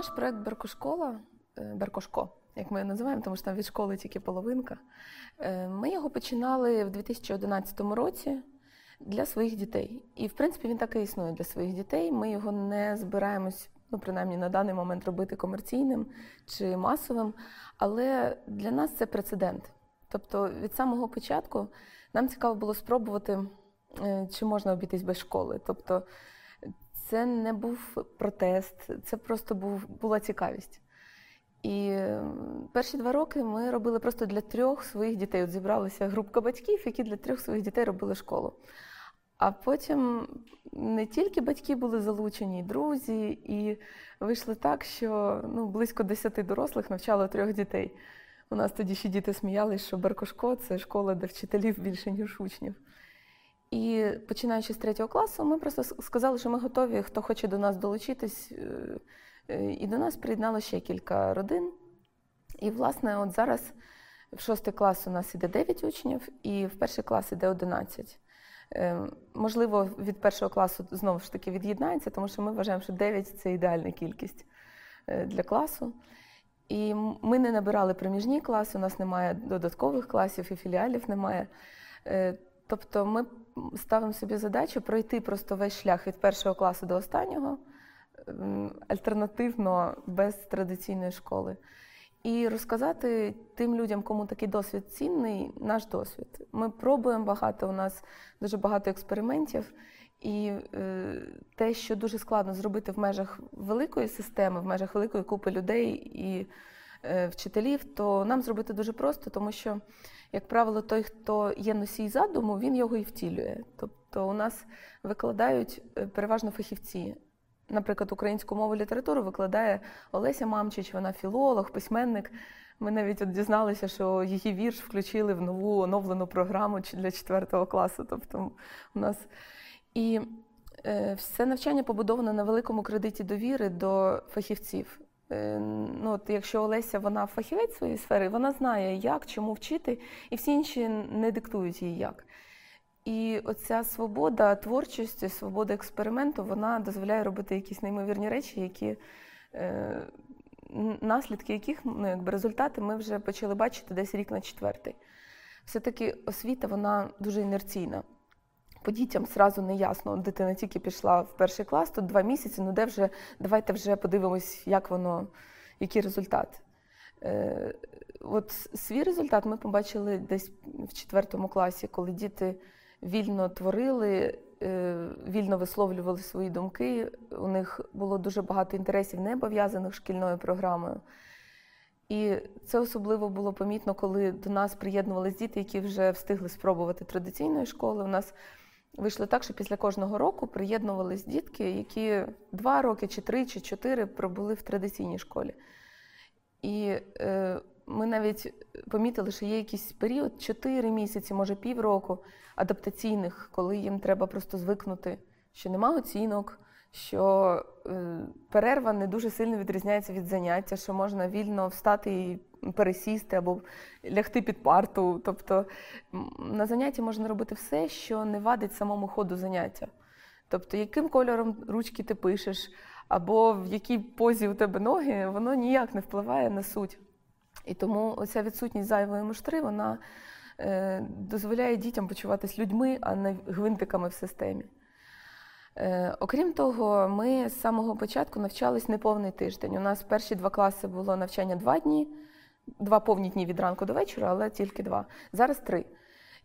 Наш проект Беркошкола, е, Беркошко, як ми його називаємо, тому що там від школи тільки половинка. Е, ми його починали в 2011 році для своїх дітей. І, в принципі, він так і існує для своїх дітей. Ми його не збираємось, ну, принаймні, на даний момент робити комерційним чи масовим. Але для нас це прецедент. Тобто, від самого початку нам цікаво було спробувати, е, чи можна обійтись без школи. Тобто, це не був протест, це просто був, була цікавість. І перші два роки ми робили просто для трьох своїх дітей. От зібралася групка батьків, які для трьох своїх дітей робили школу. А потім не тільки батьки були залучені, і друзі, і вийшло так, що ну, близько десяти дорослих навчало трьох дітей. У нас тоді ще діти сміялись, що Беркошко це школа, де вчителів більше, ніж учнів. І починаючи з третього класу, ми просто сказали, що ми готові, хто хоче до нас долучитись. Е, е, і до нас приєднало ще кілька родин. І, власне, от зараз в шостий клас у нас іде 9 учнів, і в перший клас іде 11. Е, можливо, від першого класу знову ж таки від'єднається, тому що ми вважаємо, що 9 це ідеальна кількість для класу. І ми не набирали проміжні класи, у нас немає додаткових класів і філіалів немає. Тобто ми ставимо собі задачу пройти просто весь шлях від першого класу до останнього, альтернативно без традиційної школи. І розказати тим людям, кому такий досвід цінний, наш досвід. Ми пробуємо багато, у нас дуже багато експериментів. І е, те, що дуже складно зробити в межах великої системи, в межах великої купи людей і вчителів, то нам зробити дуже просто, тому що як правило, той, хто є носій задуму, він його і втілює. Тобто у нас викладають е, переважно фахівці. Наприклад, українську мову літературу викладає Олеся Мамчич, вона філолог, письменник. Ми навіть от дізналися, що її вірш включили в нову оновлену програму для 4 класу. Тобто у нас і е, все навчання побудоване на великому кредиті довіри до фахівців. Е, ну, от Якщо Олеся вона фахівець своєї сфери, вона знає, як, чому вчити, і всі інші не диктують їй як. І оця свобода творчості, свобода експерименту, вона дозволяє робити якісь неймовірні речі, які е, наслідки яких ну, якби результати ми вже почали бачити десь рік на четвертий. Все-таки освіта вона дуже інерційна по дітям зразу не ясно. Дитина тільки пішла в перший клас, тут два місяці, ну де вже давайте вже подивимось, як воно, який результат. Е, От свій результат ми побачили десь в четвертому класі, коли діти вільно творили, е, вільно висловлювали свої думки. У них було дуже багато інтересів, не пов'язаних шкільною програмою. І це особливо було помітно, коли до нас приєднувалися діти, які вже встигли спробувати традиційної школи. У нас Вийшло так, що після кожного року приєднувались дітки, які два роки, чи три, чи чотири пробули в традиційній школі. І е, ми навіть помітили, що є якийсь період, чотири місяці, може півроку адаптаційних, коли їм треба просто звикнути, що нема оцінок, що е, перерва не дуже сильно відрізняється від заняття, що можна вільно встати і пересісти або лягти під парту. Тобто на занятті можна робити все, що не вадить самому ходу заняття. Тобто, яким кольором ручки ти пишеш, або в якій позі у тебе ноги, воно ніяк не впливає на суть. І тому оця відсутність зайвої муштри, вона е, дозволяє дітям почуватись людьми, а не гвинтиками в системі. Е, окрім того, ми з самого початку навчались неповний тиждень. У нас перші два класи було навчання два дні, два повні дні від ранку до вечора, але тільки два. Зараз три.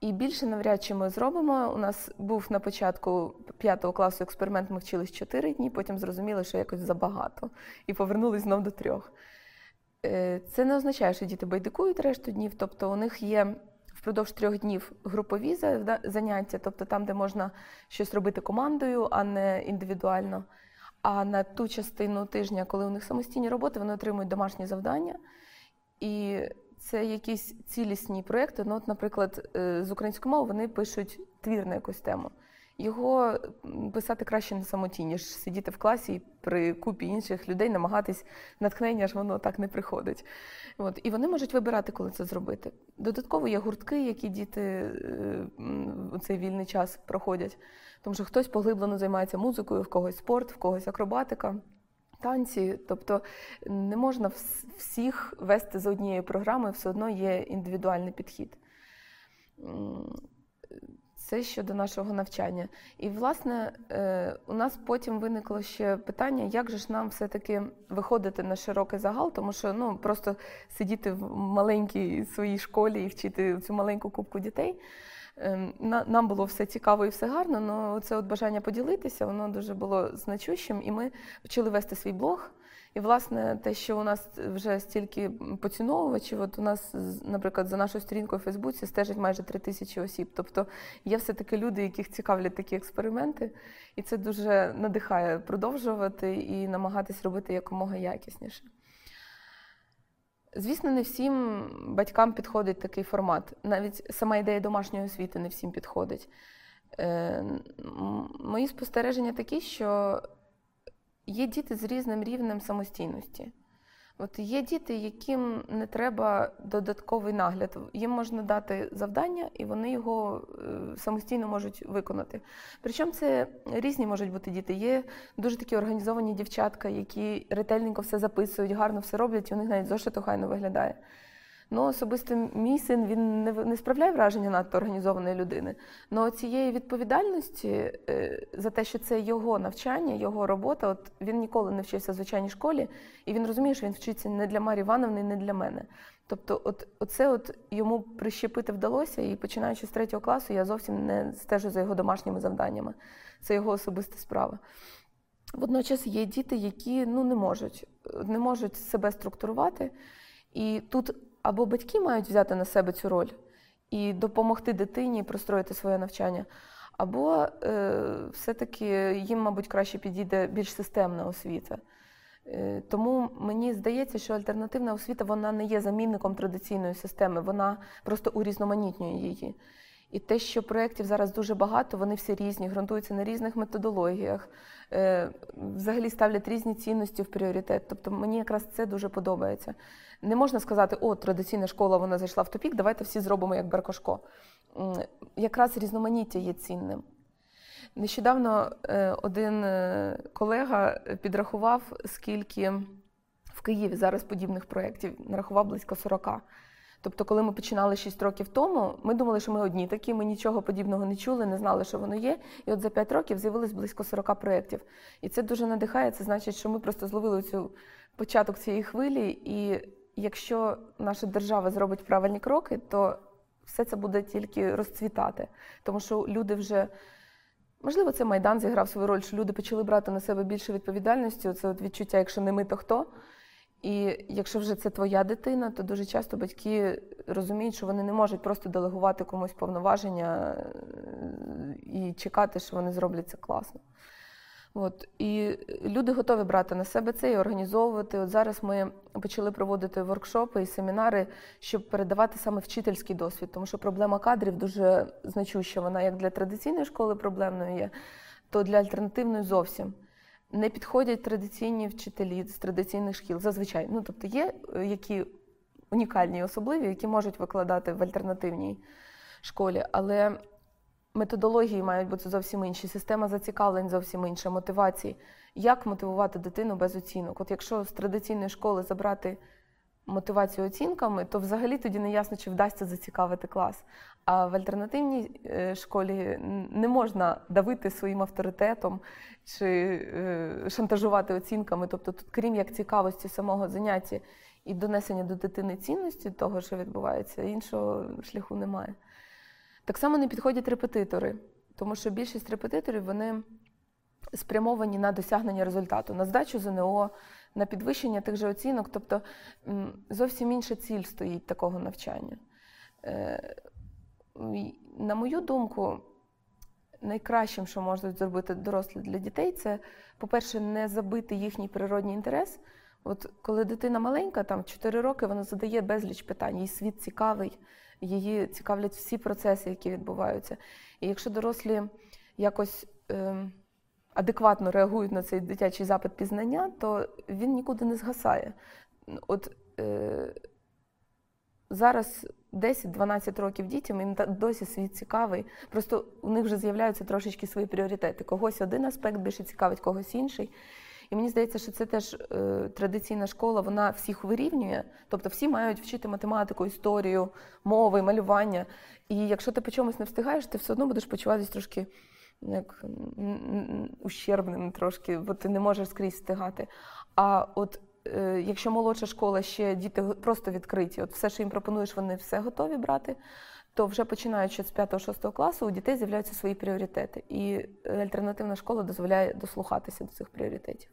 І більше навряд чи ми зробимо. У нас був на початку п'ятого класу експеримент, ми вчились чотири дні, потім зрозуміли, що якось забагато, і повернулись знов до трьох. Е, це не означає, що діти байдикують решту днів, тобто у них є впродовж трьох днів групові заняття, тобто там, де можна щось робити командою, а не індивідуально. А на ту частину тижня, коли у них самостійні роботи, вони отримують домашні завдання. І це якісь цілісні проєкти. Ну, от, Наприклад, е, з української мови вони пишуть твір на якусь тему. Його писати краще на самоті, ніж сидіти в класі і при купі інших людей, намагатись натхнення, ж воно так не приходить. От. І вони можуть вибирати, коли це зробити. Додатково є гуртки, які діти е, у цей вільний час проходять. Тому що хтось поглиблено займається музикою, в когось спорт, в когось акробатика. Танці. Тобто не можна всіх вести за однією програмою, все одно є індивідуальний підхід. Це щодо нашого навчання. І, власне, е, у нас потім виникло ще питання, як же ж нам все-таки виходити на широкий загал, тому що ну, просто сидіти в маленькій своїй школі і вчити цю маленьку кубку дітей. Ем, нам було все цікаво і все гарно, але це от бажання поділитися, воно дуже було значущим, і ми почали вести свій блог. І, власне, те, що у нас вже стільки поціновувачів, от у нас, наприклад, за нашою сторінкою в Фейсбуці стежить майже три тисячі осіб. Тобто є все-таки люди, яких цікавлять такі експерименти, і це дуже надихає продовжувати і намагатись робити якомога якісніше. Звісно, не всім батькам підходить такий формат. Навіть сама ідея домашньої освіти не всім підходить. Е, Мої спостереження такі, що є діти з різним рівнем самостійності. От Є діти, яким не треба додатковий нагляд. Їм можна дати завдання, і вони його е, самостійно можуть виконати. Причому це різні можуть бути діти. Є дуже такі організовані дівчатка, які ретельненько все записують, гарно все роблять, і у них навіть зошиту хайно виглядає. Ну, особисто мій син він не не справляє враження надто організованої людини. Але цієї відповідальності е, за те, що це його навчання, його робота, от він ніколи не вчився в звичайній школі, і він розуміє, що він вчиться не для Марії Івановни, не для мене. Тобто, от оце от йому прищепити вдалося, і починаючи з третього класу, я зовсім не стежу за його домашніми завданнями. Це його особиста справа. Водночас є діти, які ну не можуть, не можуть себе структурувати. І тут або батьки мають взяти на себе цю роль і допомогти дитині простроїти своє навчання, або е, все-таки їм, мабуть, краще підійде більш системна освіта. Е, тому мені здається, що альтернативна освіта вона не є замінником традиційної системи, вона просто урізноманітнює її. І те, що проєктів зараз дуже багато, вони всі різні, ґрунтуються на різних методологіях, е, взагалі ставлять різні цінності в пріоритет. Тобто мені якраз це дуже подобається. Не можна сказати, о, традиційна школа вона зайшла в тупік, давайте всі зробимо як Беркошко. Якраз різноманіття є цінним. Нещодавно е, один е, колега підрахував, скільки в Києві зараз подібних проєктів, нарахував близько 40. Тобто, коли ми починали 6 років тому, ми думали, що ми одні такі, ми нічого подібного не чули, не знали, що воно є. І от за 5 років з'явилось близько 40 проєктів. І це дуже надихає. Це значить, що ми просто зловили цю початок цієї хвилі, і якщо наша держава зробить правильні кроки, то все це буде тільки розцвітати. Тому що люди вже. Можливо, це Майдан зіграв свою роль, що люди почали брати на себе більше відповідальності. Це от відчуття, якщо не ми, то хто. І якщо вже це твоя дитина, то дуже часто батьки розуміють, що вони не можуть просто делегувати комусь повноваження е, і чекати, що вони зроблять це класно. От. І люди готові брати на себе це і організовувати. От зараз ми почали проводити воркшопи і семінари, щоб передавати саме вчительський досвід, тому що проблема кадрів дуже значуща. Вона як для традиційної школи проблемною є, то для альтернативної зовсім не підходять традиційні вчителі з традиційних шкіл. Зазвичай. Ну, тобто є е, які унікальні і особливі, які можуть викладати в альтернативній школі, але методології мають бути зовсім інші, система зацікавлень зовсім інша, мотивації. Як мотивувати дитину без оцінок? От якщо з традиційної школи забрати мотивацію оцінками, то взагалі тоді не ясно, чи вдасться зацікавити клас. А в альтернативній е, школі не можна давити своїм авторитетом чи е, шантажувати оцінками. Тобто, тут, крім як цікавості самого заняття і донесення до дитини цінності того, що відбувається, іншого шляху немає. Так само не підходять репетитори, тому що більшість репетиторів вони спрямовані на досягнення результату, на здачу ЗНО, на підвищення тих же оцінок. Тобто зовсім інша ціль стоїть такого навчання. На мою думку, найкращим, що можуть зробити дорослі для дітей, це, по-перше, не забити їхній природній інтерес. От коли дитина маленька, там 4 роки, вона задає безліч питань, їй світ цікавий, її цікавлять всі процеси, які відбуваються. І якщо дорослі якось е, адекватно реагують на цей дитячий запит пізнання, то він нікуди не згасає. От е, зараз 10-12 років дітям їм досі світ цікавий. Просто у них вже з'являються трошечки свої пріоритети. Когось один аспект більше цікавить, когось інший. І мені здається, що це теж е, традиційна школа, вона всіх вирівнює. Тобто всі мають вчити математику, історію, мови, малювання. І якщо ти по чомусь не встигаєш, ти все одно будеш почуватися трошки як ущербним, трошки, бо ти не можеш скрізь встигати. А от якщо молодша школа ще діти просто відкриті, от все, що їм пропонуєш, вони все готові брати то вже починаючи з 5-6 класу у дітей з'являються свої пріоритети. І альтернативна школа дозволяє дослухатися до цих пріоритетів.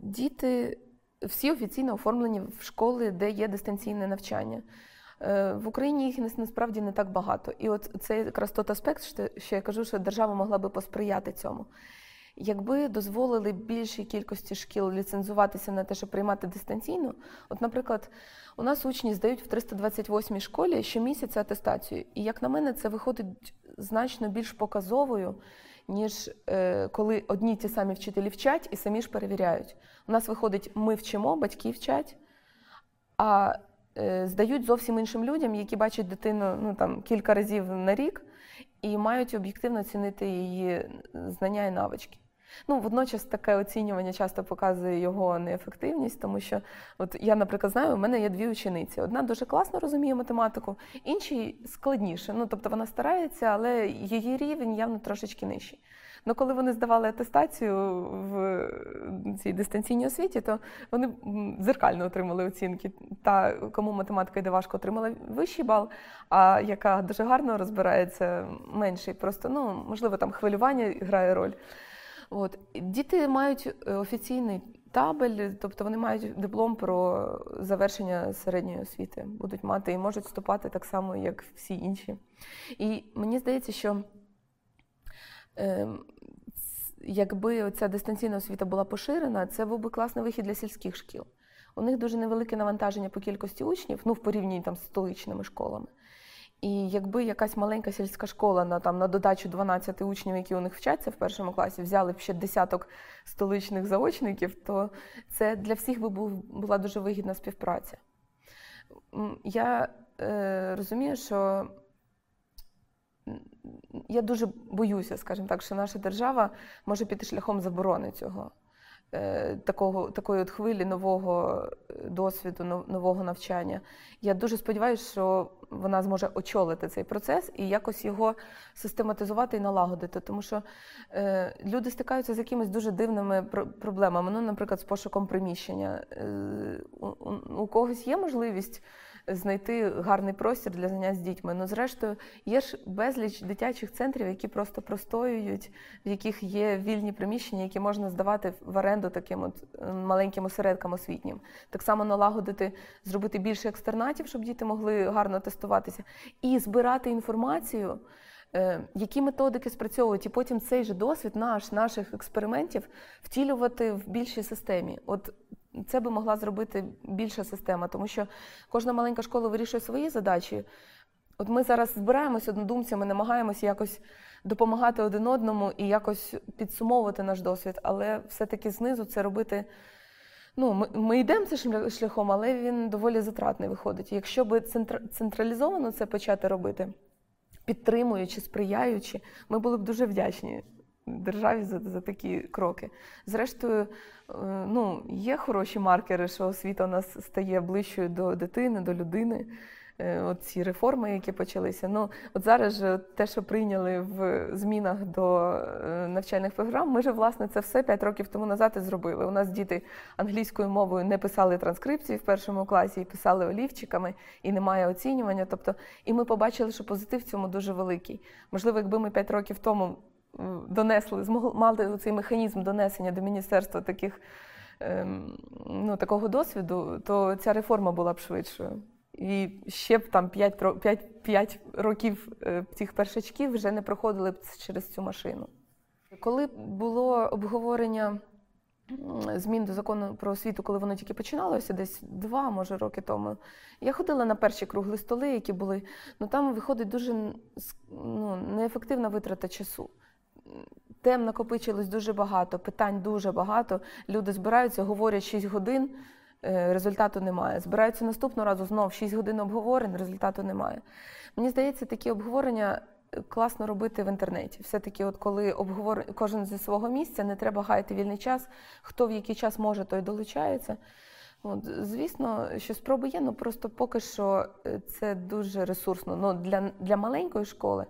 Діти всі офіційно оформлені в школи, де є дистанційне навчання. Е, в Україні їх насправді не так багато. І от це якраз тот аспект, що я кажу, що держава могла би посприяти цьому. Якби дозволили більшій кількості шкіл ліцензуватися на те, щоб приймати дистанційно, от, наприклад, у нас учні здають в 328 й школі щомісяця атестацію. І як на мене, це виходить значно більш показовою, ніж е, коли одні ті самі вчителі вчать і самі ж перевіряють. У нас виходить, ми вчимо, батьки вчать, а е, здають зовсім іншим людям, які бачать дитину ну, там, кілька разів на рік і мають об'єктивно оцінити її знання і навички. Ну, водночас таке оцінювання часто показує його неефективність, тому що, от я, наприклад, знаю, у мене є дві учениці. Одна дуже класно розуміє математику, іншій складніше. Ну, тобто вона старається, але її рівень явно трошечки нижчий. Ну, коли вони здавали атестацію в цій дистанційній освіті, то вони зеркально отримали оцінки. Та, кому математика йде важко, отримала вищий бал, а яка дуже гарно розбирається, менший. Просто ну можливо там хвилювання грає роль. От. Діти мають е, офіційний табель, тобто вони мають диплом про завершення середньої освіти, будуть мати і можуть вступати так само, як всі інші. І мені здається, що е, якби ця дистанційна освіта була поширена, це був би класний вихід для сільських шкіл. У них дуже невелике навантаження по кількості учнів, ну в порівнянні там з столичними школами. І якби якась маленька сільська школа на там на додачу 12 учнів, які у них вчаться в першому класі, взяли б ще десяток столичних заочників, то це для всіх би був, була дуже вигідна співпраця. Я е, розумію, що я дуже боюся, скажімо так, що наша держава може піти шляхом заборони цього. Е, такого, такої от хвилі нового е, досвіду, нового навчання. Я дуже сподіваюся, що вона зможе очолити цей процес і якось його систематизувати і налагодити. Тому що е, люди стикаються з якимись дуже дивними проблемами. Ну, наприклад, з пошуком приміщення. Е, у, у когось є можливість знайти гарний простір для занять з дітьми. Ну, зрештою, є ж безліч дитячих центрів, які просто простоюють, в яких є вільні приміщення, які можна здавати в оренду таким от маленьким осередкам освітнім. Так само налагодити, зробити більше екстернатів, щоб діти могли гарно тестуватися, і збирати інформацію. Е, які методики спрацьовують, і потім цей же досвід наш, наших експериментів втілювати в більшій системі. От це би могла зробити більша система, тому що кожна маленька школа вирішує свої задачі. От ми зараз збираємося однодумцями, намагаємося якось допомагати один одному і якось підсумовувати наш досвід, але все-таки знизу це робити. Ну, Ми ми йдемо цим шляхом, але він доволі затратний виходить. Якщо би централізовано це почати робити, підтримуючи, сприяючи, ми були б дуже вдячні державі за за такі кроки. Зрештою, е, ну, є хороші маркери, що освіта у нас стає ближчою до дитини, до людини. Е, от ці реформи, які почалися. Ну, от зараз же те, що прийняли в змінах до е, навчальних програм, ми ж власне це все п'ять років тому назад і зробили. У нас діти англійською мовою не писали транскрипції в першому класі і писали олівчиками, і немає оцінювання. Тобто, і ми побачили, що позитив в цьому дуже великий. Можливо, якби ми п'ять років тому донесли, змогли мали цей механізм донесення до міністерства таких ем, ну, такого досвіду, то ця реформа була б швидшою. І ще б там 5, 5, 5 років е, цих першачків вже не проходили б через цю машину. Коли було обговорення змін до закону про освіту, коли воно тільки починалося, десь два, може, роки тому, я ходила на перші кругли столи, які були, ну там виходить дуже ну, неефективна витрата часу. Тем накопичилось дуже багато, питань дуже багато. Люди збираються, говорять 6 годин, е, результату немає. Збираються наступного разу знов 6 годин обговорень, результату немає. Мені здається, такі обговорення класно робити в інтернеті. Все-таки, от коли обговор... кожен зі свого місця, не треба гаяти вільний час, хто в який час може, той долучається. От, Звісно, що спроби є, ну просто поки що е, це дуже ресурсно. Ну, Для для маленької школи,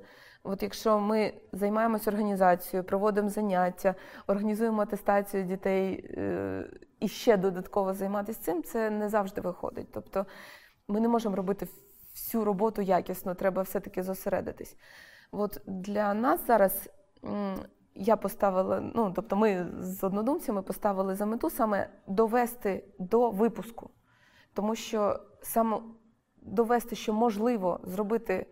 от якщо ми займаємося організацією, проводимо заняття, організуємо атестацію дітей е, і ще додатково займатися цим, це не завжди виходить. Тобто ми не можемо робити всю роботу якісно, треба все-таки зосередитись. От Для нас зараз я поставила, ну тобто, ми з однодумцями поставили за мету саме довести до випуску, тому що саме довести, що можливо зробити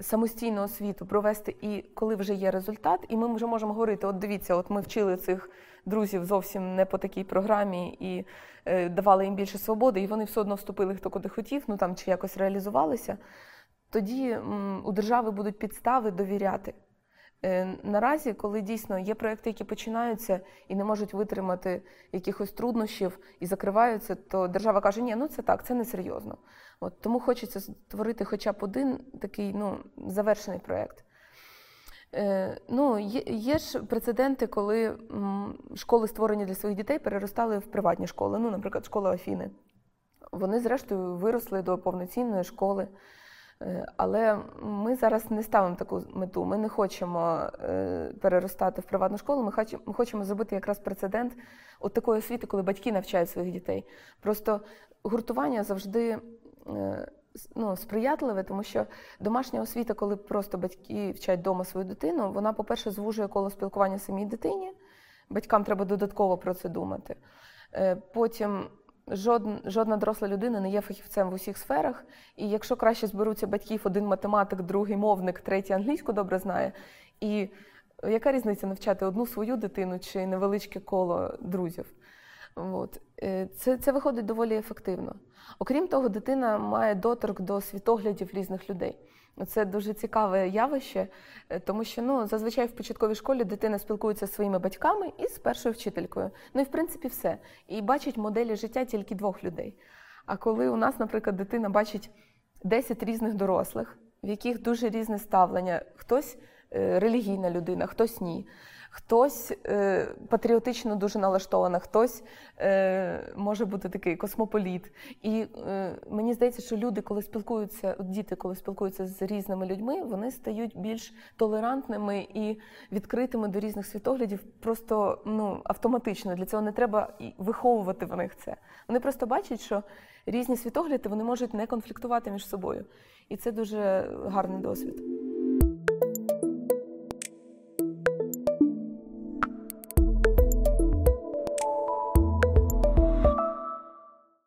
самостійну освіту, провести і коли вже є результат, і ми вже можемо говорити: от дивіться, от ми вчили цих друзів зовсім не по такій програмі і е, давали їм більше свободи, і вони все одно вступили хто куди хотів, ну там чи якось реалізувалися. Тоді м, у держави будуть підстави довіряти. Е, наразі, коли дійсно є проекти, які починаються і не можуть витримати якихось труднощів і закриваються, то держава каже, ні, ну це так, це не серйозно. От Тому хочеться створити хоча б один такий ну, завершений проєкт. Е, ну, Є є ж прецеденти, коли м, школи, створені для своїх дітей, переростали в приватні школи. Ну, Наприклад, школа Афіни. Вони, зрештою, виросли до повноцінної школи. Е, але ми зараз не ставимо таку мету. Ми не хочемо е, переростати в приватну школу. Ми хочемо зробити якраз прецедент от такої освіти, коли батьки навчають своїх дітей. Просто гуртування завжди е, ну, сприятливе, тому що домашня освіта, коли просто батьки вчать вдома свою дитину, вона, по-перше, звужує коло спілкування самій дитині. Батькам треба додатково про це думати. Потім жодна, жодна доросла людина не є фахівцем в усіх сферах. І якщо краще зберуться батьків, один математик, другий мовник, третій англійську добре знає. І яка різниця навчати одну свою дитину чи невеличке коло друзів? От. Е, це це виходить доволі ефективно. Окрім того, дитина має доторк до світоглядів різних людей. Це дуже цікаве явище, е, тому що ну, зазвичай в початковій школі дитина спілкується зі своїми батьками і з першою вчителькою. Ну і в принципі все. І бачить моделі життя тільки двох людей. А коли у нас, наприклад, дитина бачить 10 різних дорослих, в яких дуже різне ставлення, хтось е, релігійна людина, хтось ні хтось е, патріотично дуже налаштований, хтось е, може бути такий космополіт. І е, мені здається, що люди, коли спілкуються, діти, коли спілкуються з різними людьми, вони стають більш толерантними і відкритими до різних світоглядів, просто ну, автоматично. Для цього не треба виховувати в них це. Вони просто бачать, що різні світогляди вони можуть не конфліктувати між собою. І це дуже гарний досвід.